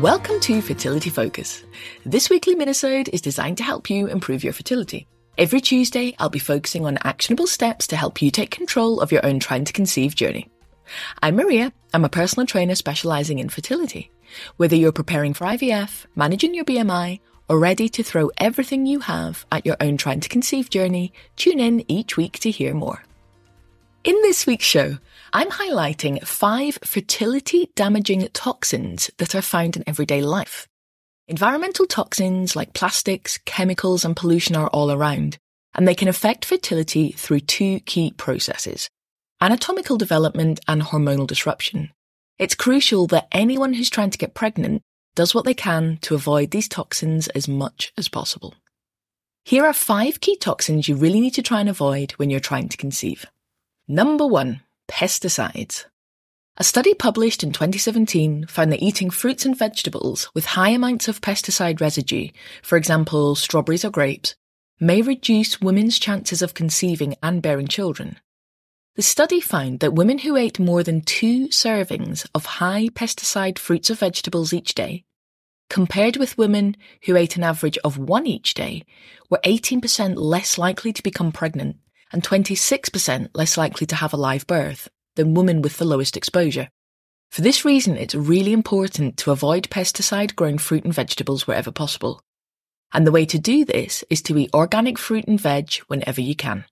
Welcome to Fertility Focus. This weekly minisode is designed to help you improve your fertility. Every Tuesday, I'll be focusing on actionable steps to help you take control of your own trying to conceive journey. I'm Maria. I'm a personal trainer specializing in fertility. Whether you're preparing for IVF, managing your BMI, or ready to throw everything you have at your own trying to conceive journey, tune in each week to hear more. In this week's show, I'm highlighting five fertility damaging toxins that are found in everyday life. Environmental toxins like plastics, chemicals, and pollution are all around, and they can affect fertility through two key processes anatomical development and hormonal disruption. It's crucial that anyone who's trying to get pregnant does what they can to avoid these toxins as much as possible. Here are five key toxins you really need to try and avoid when you're trying to conceive. Number one, pesticides. A study published in 2017 found that eating fruits and vegetables with high amounts of pesticide residue, for example, strawberries or grapes, may reduce women's chances of conceiving and bearing children. The study found that women who ate more than two servings of high pesticide fruits or vegetables each day, compared with women who ate an average of one each day, were 18% less likely to become pregnant and 26% less likely to have a live birth than women with the lowest exposure. For this reason, it's really important to avoid pesticide grown fruit and vegetables wherever possible. And the way to do this is to eat organic fruit and veg whenever you can.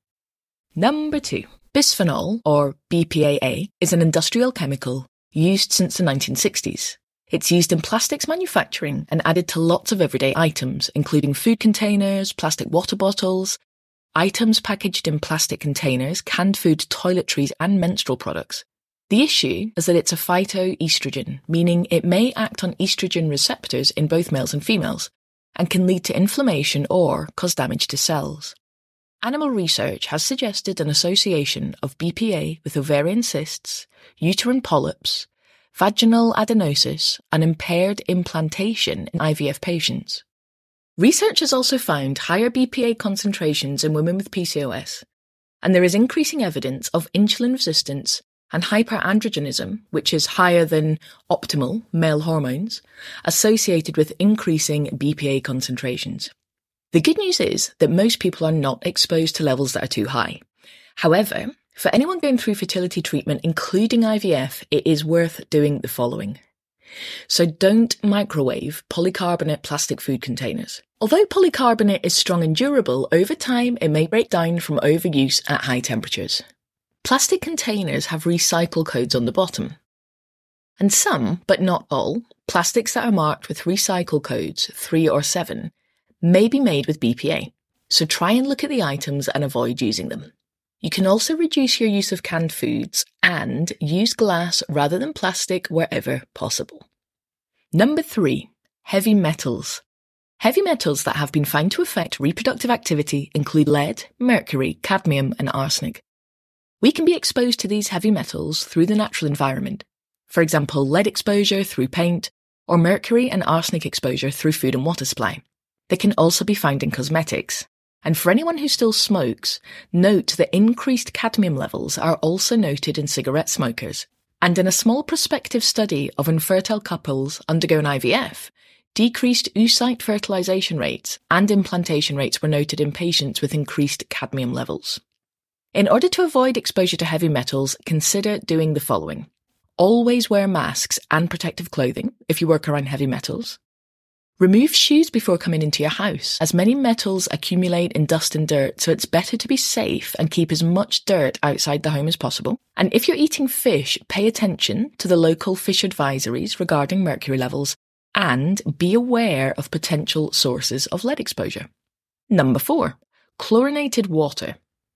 Number two, bisphenol, or BPAA, is an industrial chemical used since the 1960s. It's used in plastics manufacturing and added to lots of everyday items, including food containers, plastic water bottles, items packaged in plastic containers, canned food, toiletries, and menstrual products. The issue is that it's a phytoestrogen, meaning it may act on estrogen receptors in both males and females, and can lead to inflammation or cause damage to cells. Animal research has suggested an association of BPA with ovarian cysts, uterine polyps, vaginal adenosis, and impaired implantation in IVF patients. Research has also found higher BPA concentrations in women with PCOS, and there is increasing evidence of insulin resistance and hyperandrogenism, which is higher than optimal male hormones, associated with increasing BPA concentrations. The good news is that most people are not exposed to levels that are too high. However, for anyone going through fertility treatment, including IVF, it is worth doing the following. So don't microwave polycarbonate plastic food containers. Although polycarbonate is strong and durable, over time it may break down from overuse at high temperatures. Plastic containers have recycle codes on the bottom. And some, but not all, plastics that are marked with recycle codes 3 or 7 may be made with BPA, so try and look at the items and avoid using them. You can also reduce your use of canned foods and use glass rather than plastic wherever possible. Number three, heavy metals. Heavy metals that have been found to affect reproductive activity include lead, mercury, cadmium, and arsenic. We can be exposed to these heavy metals through the natural environment. For example, lead exposure through paint, or mercury and arsenic exposure through food and water supply. They can also be found in cosmetics. And for anyone who still smokes, note that increased cadmium levels are also noted in cigarette smokers. And in a small prospective study of infertile couples undergoing IVF, decreased oocyte fertilization rates and implantation rates were noted in patients with increased cadmium levels. In order to avoid exposure to heavy metals, consider doing the following. Always wear masks and protective clothing if you work around heavy metals. Remove shoes before coming into your house, as many metals accumulate in dust and dirt, so it's better to be safe and keep as much dirt outside the home as possible. And if you're eating fish, pay attention to the local fish advisories regarding mercury levels and be aware of potential sources of lead exposure. Number four, chlorinated water.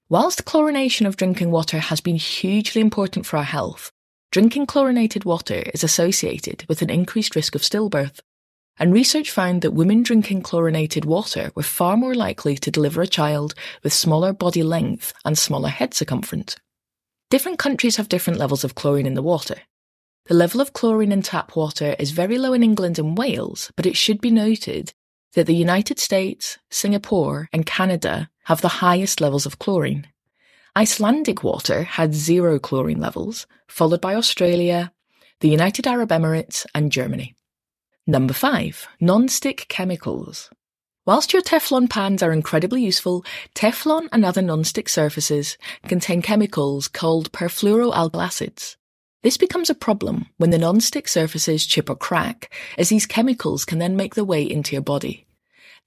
Whilst chlorination of drinking water has been hugely important for our health, drinking chlorinated water is associated with an increased risk of stillbirth and research found that women drinking chlorinated water were far more likely to deliver a child with smaller body length and smaller head circumference. Different countries have different levels of chlorine in the water. The level of chlorine in tap water is very low in England and Wales, but it should be noted that the United States, Singapore, and Canada have the highest levels of chlorine. Icelandic water had zero chlorine levels, followed by Australia, the United Arab Emirates, and Germany. Number 5. Non-stick chemicals. Whilst your Teflon pans are incredibly useful, Teflon and other non-stick surfaces contain chemicals called perfluoroalkyl acids. This becomes a problem when the non-stick surfaces chip or crack, as these chemicals can then make their way into your body.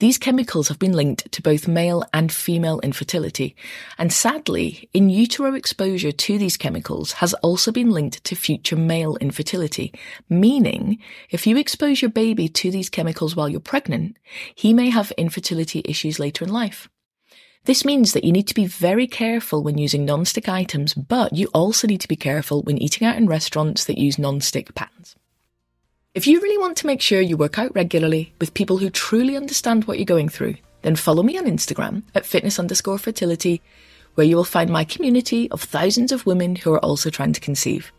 These chemicals have been linked to both male and female infertility, and sadly, in utero exposure to these chemicals has also been linked to future male infertility, meaning if you expose your baby to these chemicals while you're pregnant, he may have infertility issues later in life. This means that you need to be very careful when using non-stick items, but you also need to be careful when eating out in restaurants that use non-stick pans. If you really want to make sure you work out regularly with people who truly understand what you're going through, then follow me on Instagram at fitness underscore fertility, where you will find my community of thousands of women who are also trying to conceive.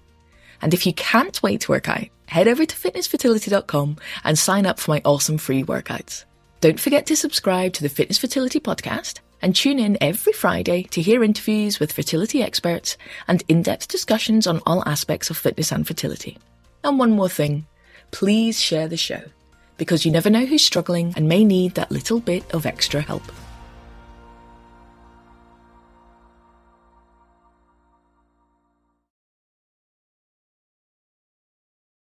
And if you can't wait to work out, head over to fitnessfertility.com and sign up for my awesome free workouts. Don't forget to subscribe to the Fitness Fertility podcast and tune in every Friday to hear interviews with fertility experts and in-depth discussions on all aspects of fitness and fertility. And one more thing please share the show because you never know who's struggling and may need that little bit of extra help.